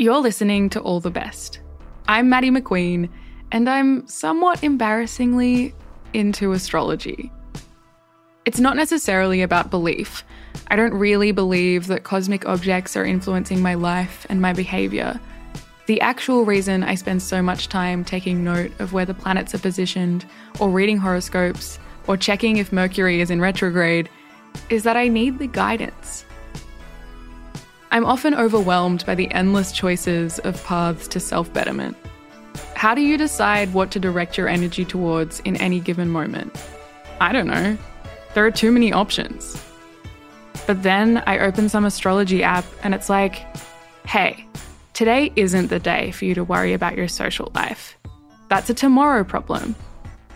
You're listening to All the Best. I'm Maddie McQueen, and I'm somewhat embarrassingly into astrology. It's not necessarily about belief. I don't really believe that cosmic objects are influencing my life and my behaviour. The actual reason I spend so much time taking note of where the planets are positioned, or reading horoscopes, or checking if Mercury is in retrograde, is that I need the guidance. I'm often overwhelmed by the endless choices of paths to self betterment. How do you decide what to direct your energy towards in any given moment? I don't know. There are too many options. But then I open some astrology app and it's like, hey, today isn't the day for you to worry about your social life. That's a tomorrow problem.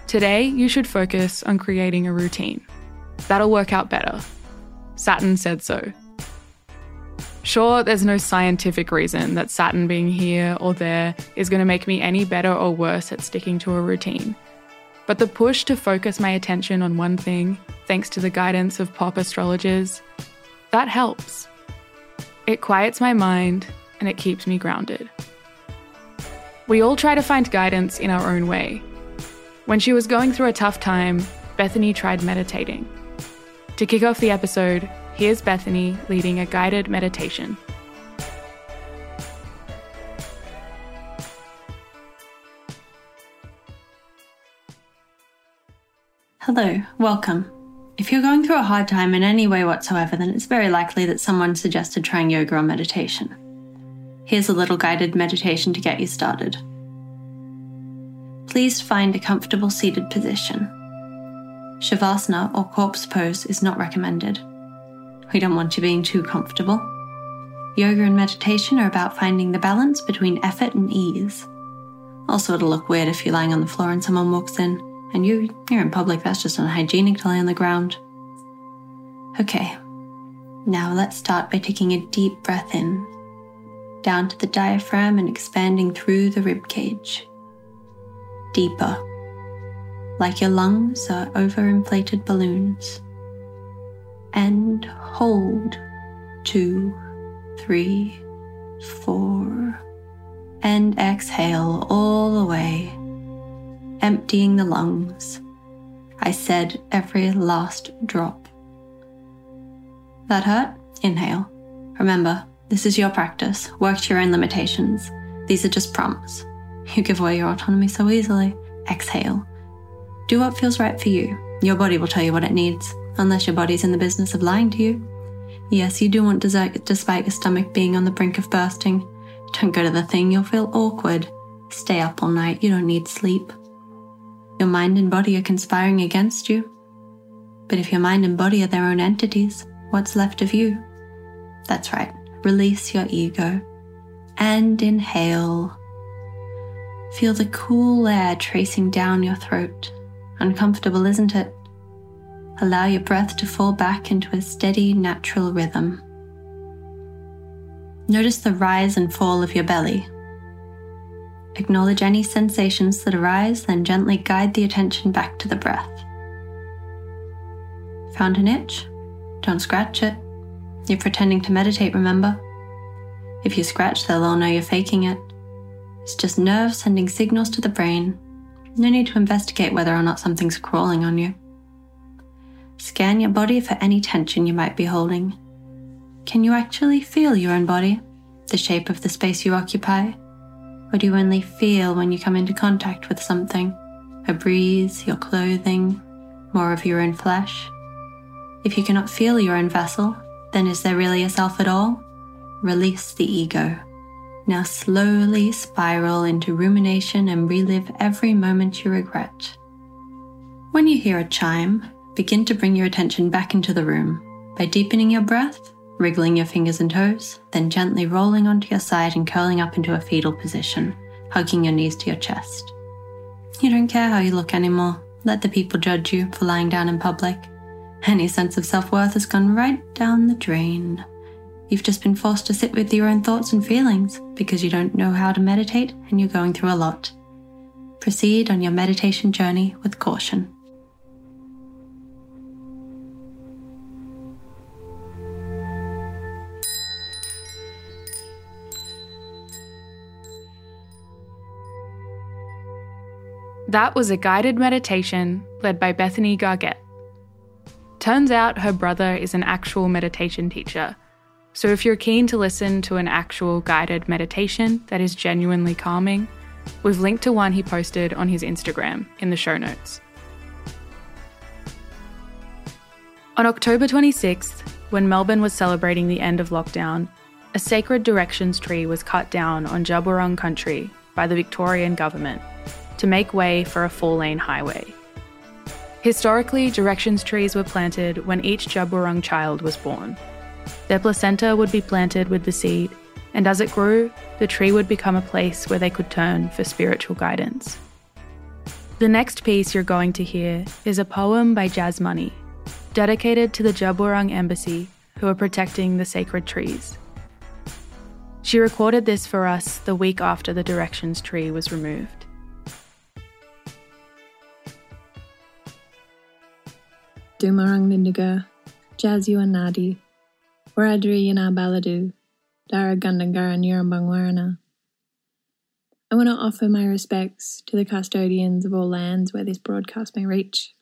Today, you should focus on creating a routine. That'll work out better. Saturn said so. Sure, there's no scientific reason that Saturn being here or there is going to make me any better or worse at sticking to a routine. But the push to focus my attention on one thing, thanks to the guidance of pop astrologers, that helps. It quiets my mind and it keeps me grounded. We all try to find guidance in our own way. When she was going through a tough time, Bethany tried meditating. To kick off the episode, Here's Bethany leading a guided meditation. Hello, welcome. If you're going through a hard time in any way whatsoever, then it's very likely that someone suggested trying yoga or meditation. Here's a little guided meditation to get you started. Please find a comfortable seated position. Shavasana or corpse pose is not recommended. We don't want you being too comfortable. Yoga and meditation are about finding the balance between effort and ease. Also, it'll look weird if you're lying on the floor and someone walks in, and you, you're in public, that's just unhygienic to lay on the ground. Okay, now let's start by taking a deep breath in, down to the diaphragm and expanding through the rib cage. Deeper, like your lungs are overinflated balloons and hold. Two, three, four, and exhale all the way, emptying the lungs. I said every last drop. That hurt? Inhale. Remember, this is your practice. Work to your own limitations. These are just prompts. You give away your autonomy so easily. Exhale. Do what feels right for you. Your body will tell you what it needs unless your body's in the business of lying to you. Yes, you do want dessert despite your stomach being on the brink of bursting. Don't go to the thing, you'll feel awkward. Stay up all night, you don't need sleep. Your mind and body are conspiring against you. But if your mind and body are their own entities, what's left of you? That's right, release your ego. And inhale. Feel the cool air tracing down your throat. Uncomfortable, isn't it? Allow your breath to fall back into a steady, natural rhythm. Notice the rise and fall of your belly. Acknowledge any sensations that arise, then gently guide the attention back to the breath. Found an itch? Don't scratch it. You're pretending to meditate, remember? If you scratch, they'll all know you're faking it. It's just nerves sending signals to the brain. No need to investigate whether or not something's crawling on you. Scan your body for any tension you might be holding. Can you actually feel your own body, the shape of the space you occupy? Or do you only feel when you come into contact with something? A breeze, your clothing, more of your own flesh? If you cannot feel your own vessel, then is there really a self at all? Release the ego. Now slowly spiral into rumination and relive every moment you regret. When you hear a chime, begin to bring your attention back into the room by deepening your breath, wriggling your fingers and toes, then gently rolling onto your side and curling up into a fetal position, hugging your knees to your chest. You don't care how you look anymore. Let the people judge you for lying down in public. Any sense of self worth has gone right down the drain. You've just been forced to sit with your own thoughts and feelings because you don't know how to meditate and you're going through a lot. Proceed on your meditation journey with caution. That was a guided meditation led by Bethany Gargett. Turns out her brother is an actual meditation teacher. So if you're keen to listen to an actual guided meditation that is genuinely calming, we've linked to one he posted on his Instagram in the show notes. On October 26th, when Melbourne was celebrating the end of lockdown, a sacred directions tree was cut down on Djab Wurrung country by the Victorian government to make way for a four lane highway. Historically, directions trees were planted when each Djab child was born. Their placenta would be planted with the seed, and as it grew, the tree would become a place where they could turn for spiritual guidance. The next piece you're going to hear is a poem by Jazz Money, dedicated to the Djab Embassy, who are protecting the sacred trees. She recorded this for us the week after the directions tree was removed. Dumarang Nindiga, Jazu and Nadi, Waradri Yana Baladu, Dara Gundangara Nurambangwarana. I want to offer my respects to the custodians of all lands where this broadcast may reach.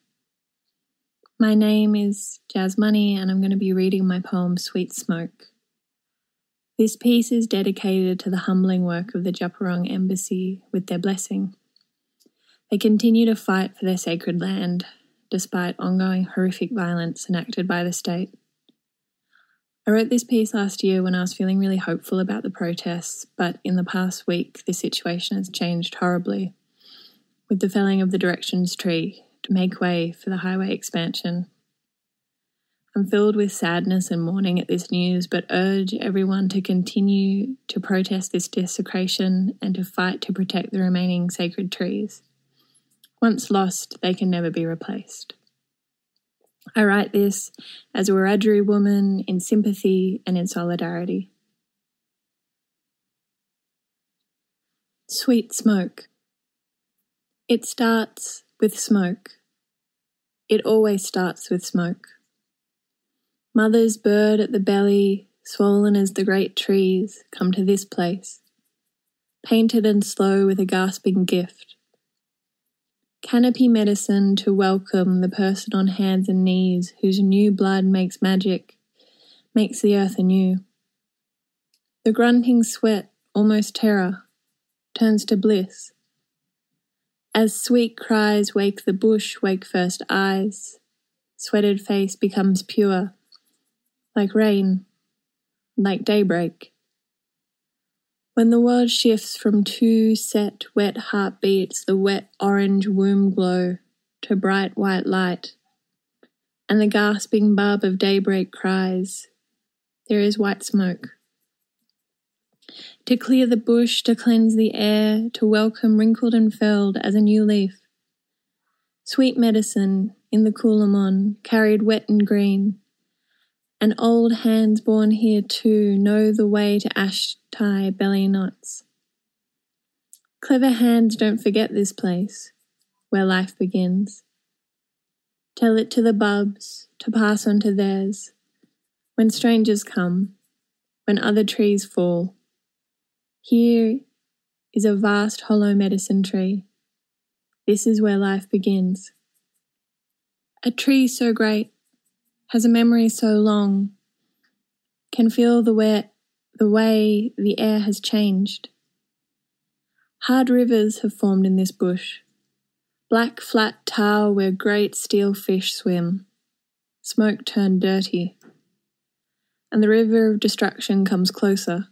My name is Jazz Money, and I'm going to be reading my poem Sweet Smoke. This piece is dedicated to the humbling work of the Djab Wurrung Embassy with their blessing. They continue to fight for their sacred land, despite ongoing horrific violence enacted by the state. I wrote this piece last year when I was feeling really hopeful about the protests, but in the past week, the situation has changed horribly, with the felling of the directions tree to make way for the highway expansion. I'm filled with sadness and mourning at this news, but urge everyone to continue to protest this desecration and to fight to protect the remaining sacred trees. Once lost, they can never be replaced. I write this as a Wiradjuri woman in sympathy and in solidarity. Sweet smoke. It starts with smoke. It always starts with smoke. Mother's bird at the belly, swollen as the great trees, come to this place, painted and slow with a gasping gift Canopy medicine to welcome the person on hands and knees whose new blood makes magic, makes the earth anew. The grunting sweat, almost terror, turns to bliss. As sweet cries wake the bush, wake first eyes, sweated face becomes pure, like rain, like daybreak. When the world shifts from two set wet heartbeats, the wet orange womb glow, to bright white light, and the gasping bub of daybreak cries, there is white smoke. To clear the bush, to cleanse the air, to welcome wrinkled and felled as a new leaf. Sweet medicine in the Coolamon, carried wet and green, and old hands born here too know the way to ash tie belly knots. Clever hands don't forget this place, where life begins. Tell it to the bubs, to pass on to theirs. When strangers come, when other trees fall, here is a vast hollow medicine tree. This is where life begins. A tree so great has a memory so long, can feel the way, the way the air has changed. Hard rivers have formed in this bush, black flat tar where great steel fish swim, smoke turned dirty. And the river of destruction comes closer.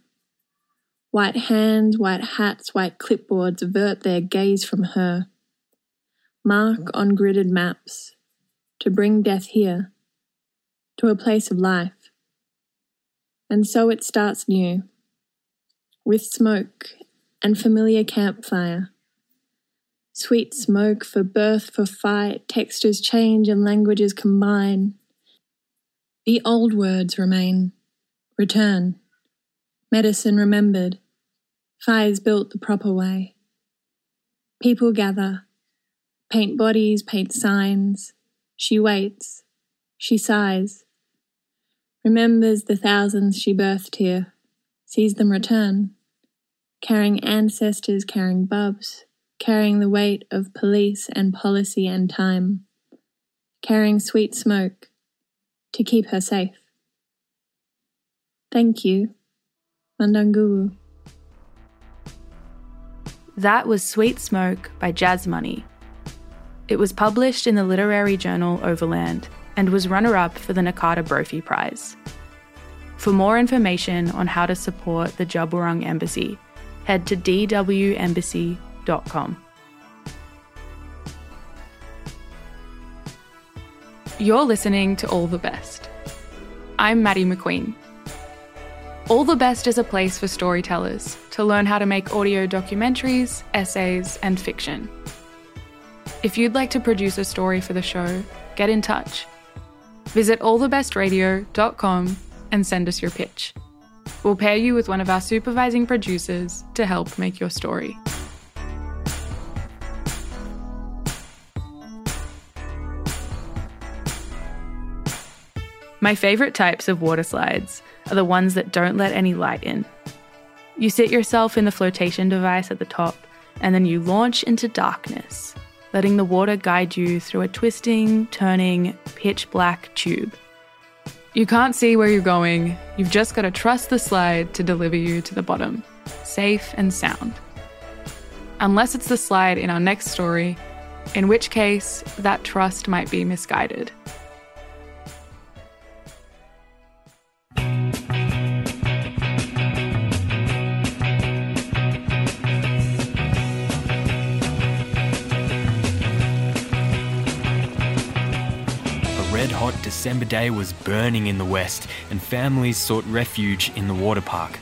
White hands, white hats, white clipboards avert their gaze from her. Mark on gridded maps to bring death here to a place of life. And so it starts new, with smoke and familiar campfire. Sweet smoke for birth, for fight, textures change and languages combine. The old words remain return, medicine remembered, fires built the proper way. People gather, paint bodies, paint signs. She waits, she sighs, remembers the thousands she birthed here, sees them return, carrying ancestors, carrying bubs, carrying the weight of police and policy and time, carrying sweet smoke to keep her safe. Thank you, Mandanguru. That was Sweet Smoke by Jazz Money. It was published in the literary journal Overland and was runner up for the Nakata Brophy Prize. For more information on how to support the Djab Wurrung Embassy, head to dwembassy.com. You're listening to All the Best. I'm Maddie McQueen. All the Best is a place for storytellers to learn how to make audio documentaries, essays, and fiction. If you'd like to produce a story for the show, get in touch. Visit allthebestradio.com and send us your pitch. We'll pair you with one of our supervising producers to help make your story. My favourite types of water slides are the ones that don't let any light in. You sit yourself in the flotation device at the top, and then you launch into darkness, letting the water guide you through a twisting, turning, pitch black tube. You can't see where you're going, you've just got to trust the slide to deliver you to the bottom, safe and sound. Unless it's the slide in our next story, in which case that trust might be misguided. Hot December day was burning in the west, and families sought refuge in the water park.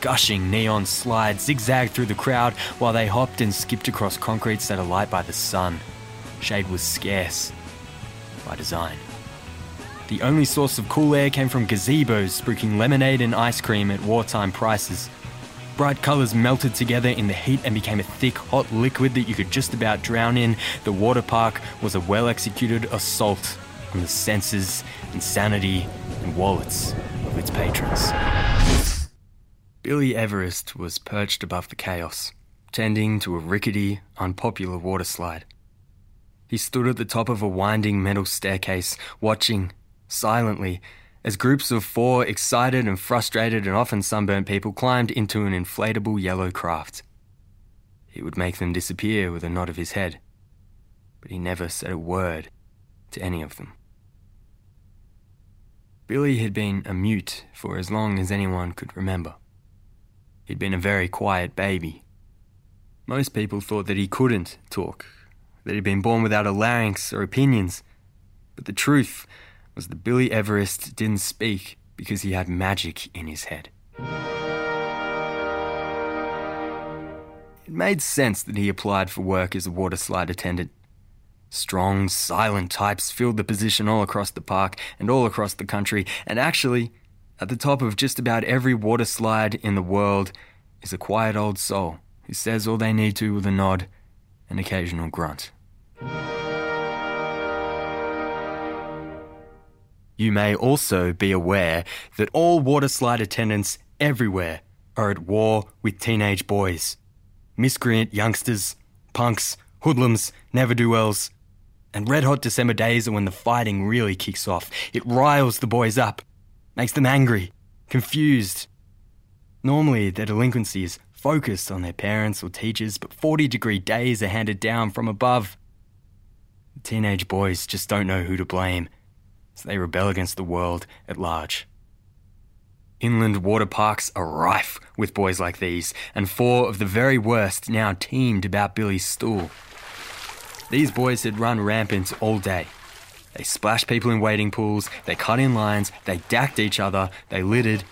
Gushing neon slides zigzagged through the crowd while they hopped and skipped across concrete set alight by the sun. Shade was scarce, by design. The only source of cool air came from gazebos spruiking lemonade and ice cream at wartime prices. Bright colours melted together in the heat and became a thick, hot liquid that you could just about drown in. The water park was a well executed assault on the senses insanity, and wallets of its patrons. Billy Everest was perched above the chaos, tending to a rickety, unpopular water slide. He stood at the top of a winding metal staircase, watching, silently, as groups of four excited and frustrated and often sunburnt people climbed into an inflatable yellow craft. He would make them disappear with a nod of his head, but he never said a word to any of them. Billy had been a mute for as long as anyone could remember. He'd been a very quiet baby. Most people thought that he couldn't talk, that he'd been born without a larynx or opinions. But the truth was that Billy Everest didn't speak because he had magic in his head. It made sense that he applied for work as a water slide attendant. Strong, silent types filled the position all across the park and all across the country, and actually, at the top of just about every water slide in the world is a quiet old soul who says all they need to with a nod and occasional grunt. You may also be aware that all water slide attendants everywhere are at war with teenage boys. Miscreant youngsters, punks, hoodlums, never do wells, and red hot December days are when the fighting really kicks off. It riles the boys up, makes them angry, confused. Normally, their delinquency is focused on their parents or teachers, but 40 degree days are handed down from above. Teenage boys just don't know who to blame, so they rebel against the world at large. Inland water parks are rife with boys like these, and four of the very worst now teamed about Billy's stool. These boys had run rampant all day. They splashed people in wading pools, they cut in lines, they dacked each other, they littered,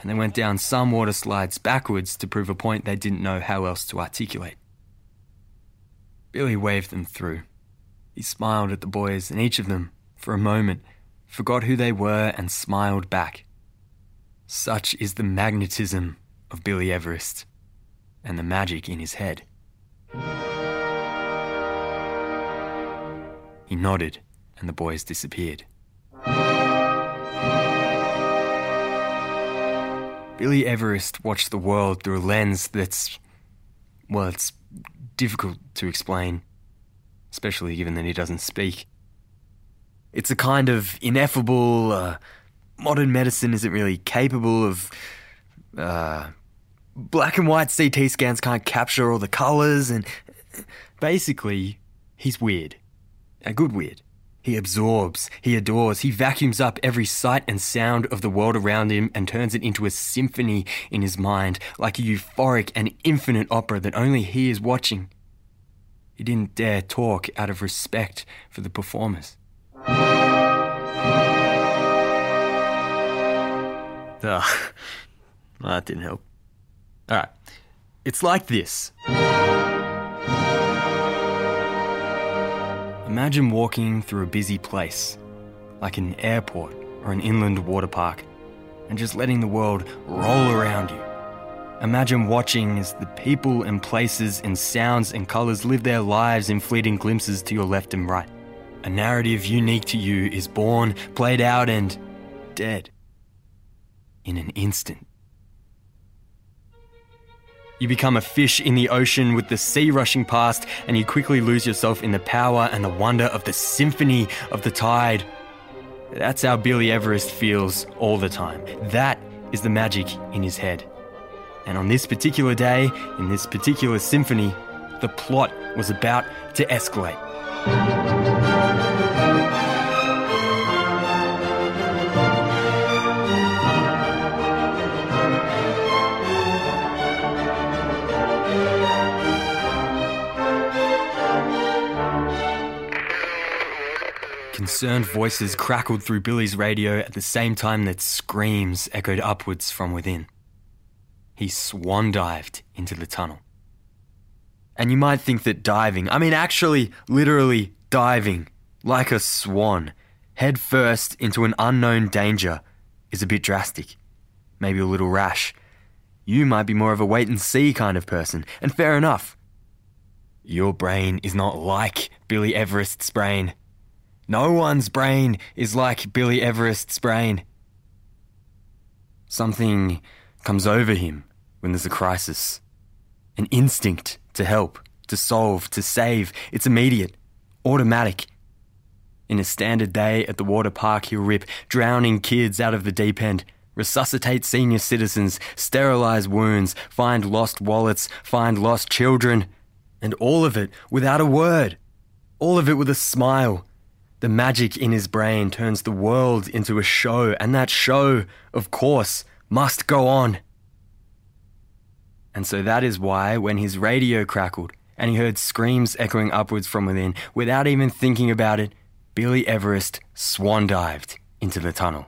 and they went down some water slides backwards to prove a point they didn't know how else to articulate. Billy waved them through. He smiled at the boys, and each of them, for a moment, forgot who they were and smiled back. Such is the magnetism of Billy Everest and the magic in his head. He nodded, and the boys disappeared. Billy Everest watched the world through a lens that's, well, it's difficult to explain, especially given that he doesn't speak. It's a kind of ineffable. Uh, modern medicine isn't really capable of. Uh, black and white CT scans can't capture all the colours, and basically, he's weird. A good weird. He absorbs, he adores, he vacuums up every sight and sound of the world around him and turns it into a symphony in his mind, like a euphoric and infinite opera that only he is watching. He didn't dare talk out of respect for the performers. Ah, Ugh. that didn't help. Alright. It's like this. Imagine walking through a busy place, like an airport or an inland water park, and just letting the world roll around you. Imagine watching as the people and places and sounds and colours live their lives in fleeting glimpses to your left and right. A narrative unique to you is born, played out, and dead in an instant. You become a fish in the ocean with the sea rushing past, and you quickly lose yourself in the power and the wonder of the symphony of the tide. That's how Billy Everest feels all the time. That is the magic in his head. And on this particular day, in this particular symphony, the plot was about to escalate. Concerned voices crackled through Billy's radio at the same time that screams echoed upwards from within. He swan dived into the tunnel. And you might think that diving, I mean, actually, literally diving, like a swan, head first into an unknown danger, is a bit drastic. Maybe a little rash. You might be more of a wait and see kind of person, and fair enough. Your brain is not like Billy Everest's brain. No one's brain is like Billy Everest's brain. Something comes over him when there's a crisis. An instinct to help, to solve, to save. It's immediate, automatic. In a standard day at the water park, he'll rip drowning kids out of the deep end, resuscitate senior citizens, sterilize wounds, find lost wallets, find lost children. And all of it without a word. All of it with a smile the magic in his brain turns the world into a show, and that show, of course, must go on. And so that is why, when his radio crackled and he heard screams echoing upwards from within, without even thinking about it, Billy Everest swan dived into the tunnel.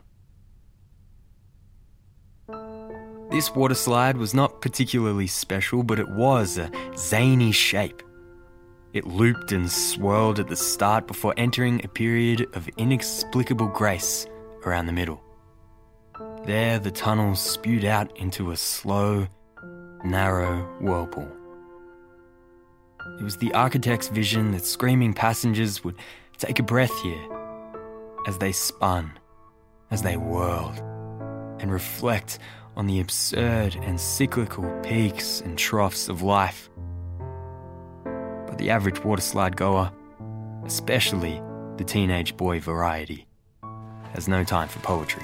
This water slide was not particularly special, but it was a zany shape. It looped and swirled at the start before entering a period of inexplicable grace around the middle. There, the tunnel spewed out into a slow, narrow whirlpool. It was the architect's vision that screaming passengers would take a breath here as they spun, as they whirled, and reflect on the absurd and cyclical peaks and troughs of life the average waterslide goer, especially the teenage boy variety, has no time for poetry.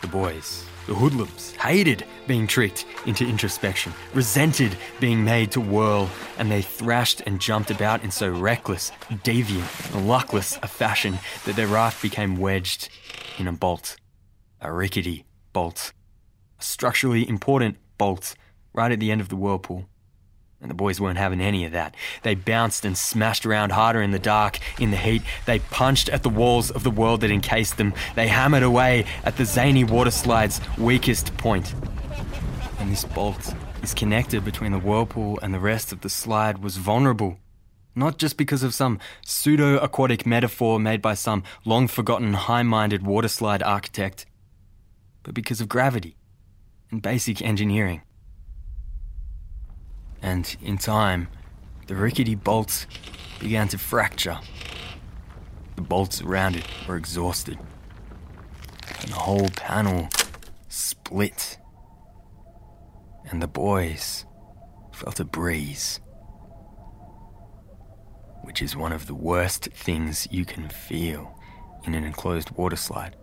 The boys, the hoodlums, hated being tricked into introspection, resented being made to whirl, and they thrashed and jumped about in so reckless, deviant, and luckless a fashion that their raft became wedged in a bolt, a rickety bolt, a structurally important bolt right at the end of the whirlpool. And the boys weren't having any of that. They bounced and smashed around harder in the dark, in the heat. They punched at the walls of the world that encased them. They hammered away at the zany water slide's weakest point. And this bolt, this connector between the whirlpool and the rest of the slide was vulnerable. Not just because of some pseudo aquatic metaphor made by some long forgotten high minded waterslide architect, but because of gravity and basic engineering. And in time, the rickety bolts began to fracture. The bolts around it were exhausted, and the whole panel split. And the boys felt a breeze which is one of the worst things you can feel in an enclosed water slide.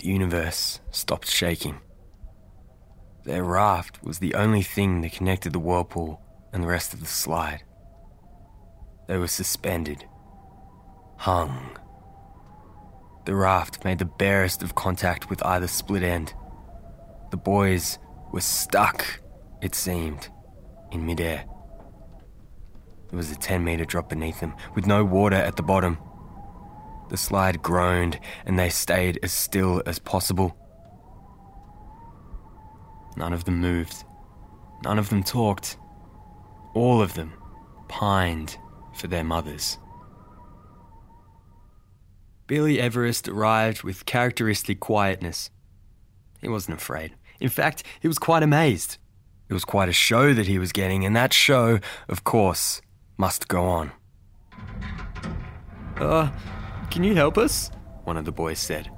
The universe stopped shaking. Their raft was the only thing that connected the whirlpool and the rest of the slide. They were suspended, hung. The raft made the barest of contact with either split end. The boys were stuck, it seemed, in midair. There was a 10 metre drop beneath them, with no water at the bottom. The slide groaned, and they stayed as still as possible. None of them moved. None of them talked. All of them pined for their mothers. Billy Everest arrived with characteristic quietness. He wasn't afraid. In fact, he was quite amazed. It was quite a show that he was getting, and that show, of course, must go on. Uh, can you help us? One of the boys said.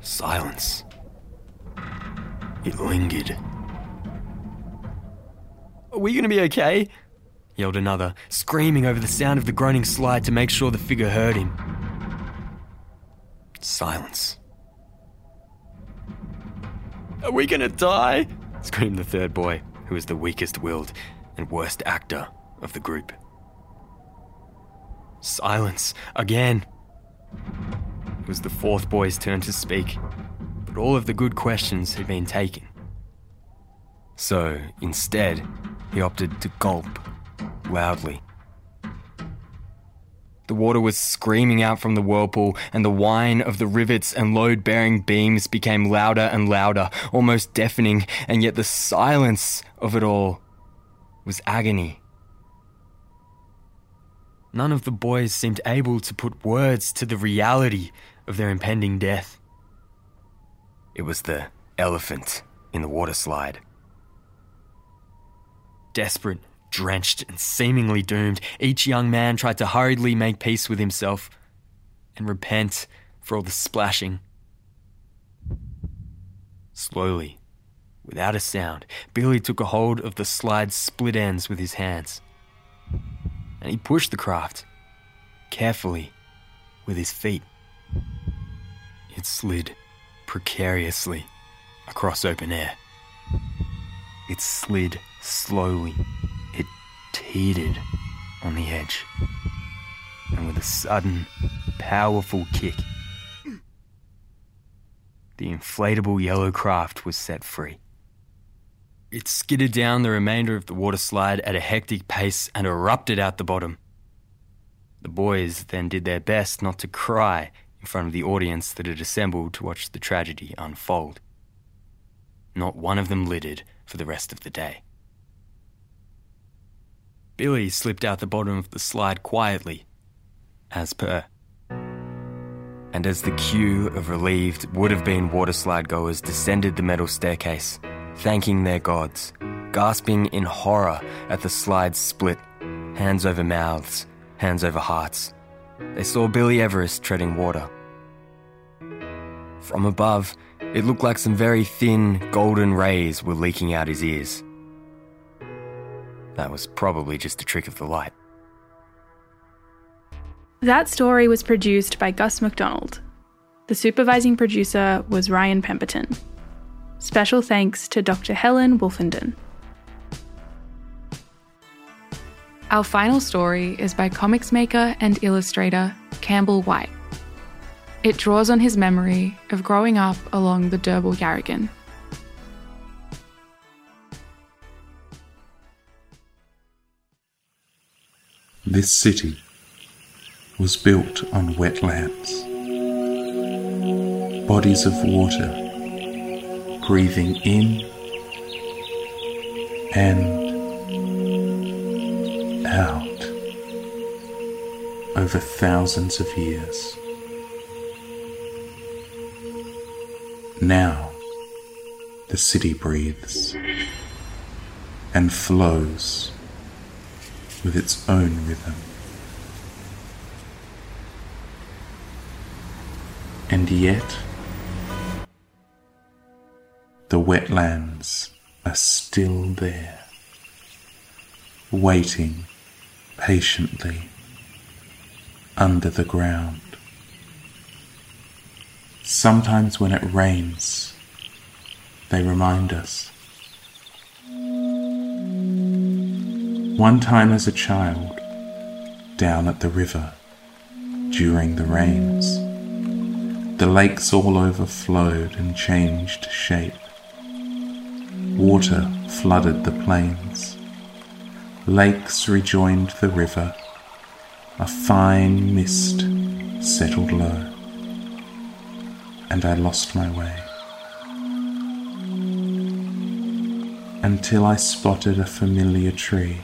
Silence. It lingered. Are we to be okay? yelled another, screaming over the sound of the groaning slide to make sure the figure heard him. Silence. Are we to die? screamed the third boy, who was the weakest willed and worst actor of the group. Silence again. It was the fourth boy's turn to speak, but all of the good questions had been taken. So, instead, he opted to gulp loudly. The water was screaming out from the whirlpool, and the whine of the rivets and load bearing beams became louder and louder, almost deafening, and yet the silence of it all was agony. None of the boys seemed able to put words to the reality of their impending death. It was the elephant in the water slide. Desperate Drenched and seemingly doomed, each young man tried to hurriedly make peace with himself and repent for all the splashing. Slowly, without a sound, Billy took a hold of the slide's split ends with his hands. And he pushed the craft, carefully, with his feet. It slid precariously across open air. It slid slowly it teetered on the edge. And with a sudden, powerful kick, the inflatable yellow craft was set free. It skidded down the remainder of the water slide at a hectic pace and erupted out the bottom. The boys then did their best not to cry in front of the audience that had assembled to watch the tragedy unfold. Not one of them lidded for the rest of the day. Billy slipped out the bottom of the slide quietly, as per. And as the queue of relieved would have been water slide goers descended the metal staircase, thanking their gods, gasping in horror at the slide's split, hands over mouths, hands over hearts, they saw Billy Everest treading water. From above, it looked like some very thin, golden rays were leaking out his ears. That was probably just a trick of the light. That story was produced by Gus MacDonald. The supervising producer was Ryan Pemberton. Special thanks to Dr. Helen Wolfenden. Our final story is by comics maker and illustrator Campbell Whyte. It draws on his memory of growing up along the Derbarl Yerrigan. This city was built on wetlands, bodies of water breathing in and out over thousands of years. Now the city breathes and flows with its own rhythm. And yet, the wetlands are still there, waiting patiently under the ground. Sometimes when it rains, they remind us. One time as a child, down at the river, during the rains, the lakes all overflowed and changed shape. Water flooded the plains. Lakes rejoined the river. A fine mist settled low, and I lost my way. Until I spotted a familiar tree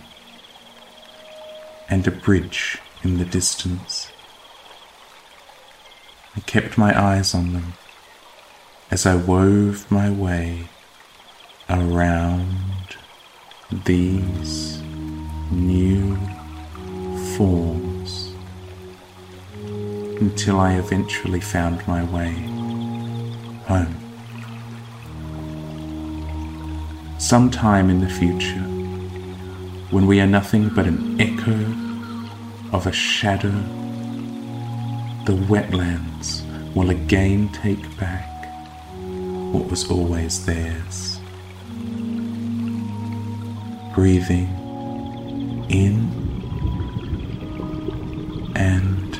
and a bridge in the distance. I kept my eyes on them as I wove my way around these new forms until I eventually found my way home. Sometime in the future, when we are nothing but an echo of a shadow, the wetlands will again take back what was always theirs. Breathing in and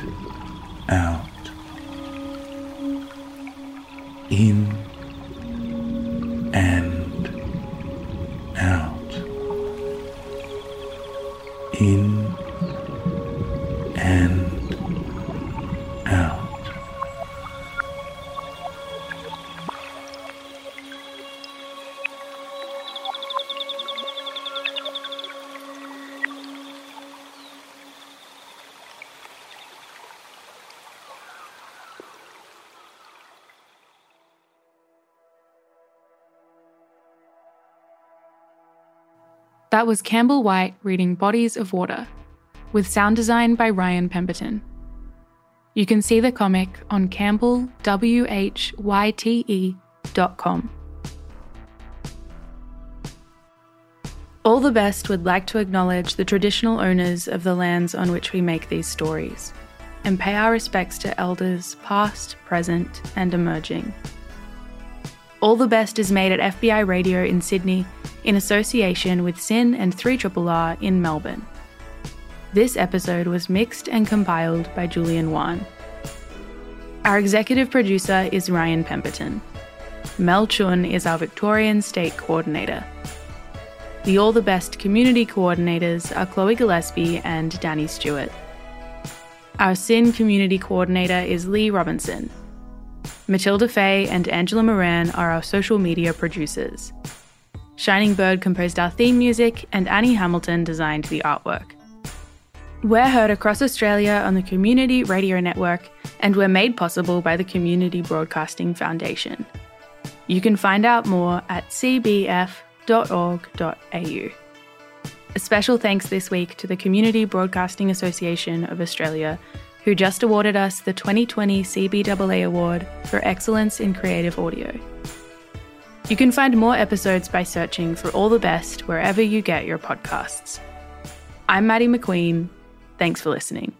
out. In That was Campbell Whyte reading Bodies of Water, with sound design by Ryan Pemberton. You can see the comic on campbellwhyte.com. All the Best would like to acknowledge the traditional owners of the lands on which we make these stories and pay our respects to elders past, present, and emerging. All the Best is made at FBI Radio in Sydney in association with SYN and 3RRR in Melbourne. This episode was mixed and compiled by Julian Wan. Our executive producer is Ryan Pemberton. Mel Chun is our Victorian State Coordinator. The All the Best community coordinators are Chloe Gillespie and Danny Stewart. Our SYN community coordinator is Lee Robinson. Matilda Fay and Angela Moran are our social media producers. Shining Bird composed our theme music, and Annie Hamilton designed the artwork. We're heard across Australia on the Community Radio Network, and we're made possible by the Community Broadcasting Foundation. You can find out more at cbf.org.au. A special thanks this week to the Community Broadcasting Association of Australia, who just awarded us the 2020 CBAA Award for Excellence in Creative Audio. You can find more episodes by searching for All the Best wherever you get your podcasts. I'm Maddie McQueen. Thanks for listening.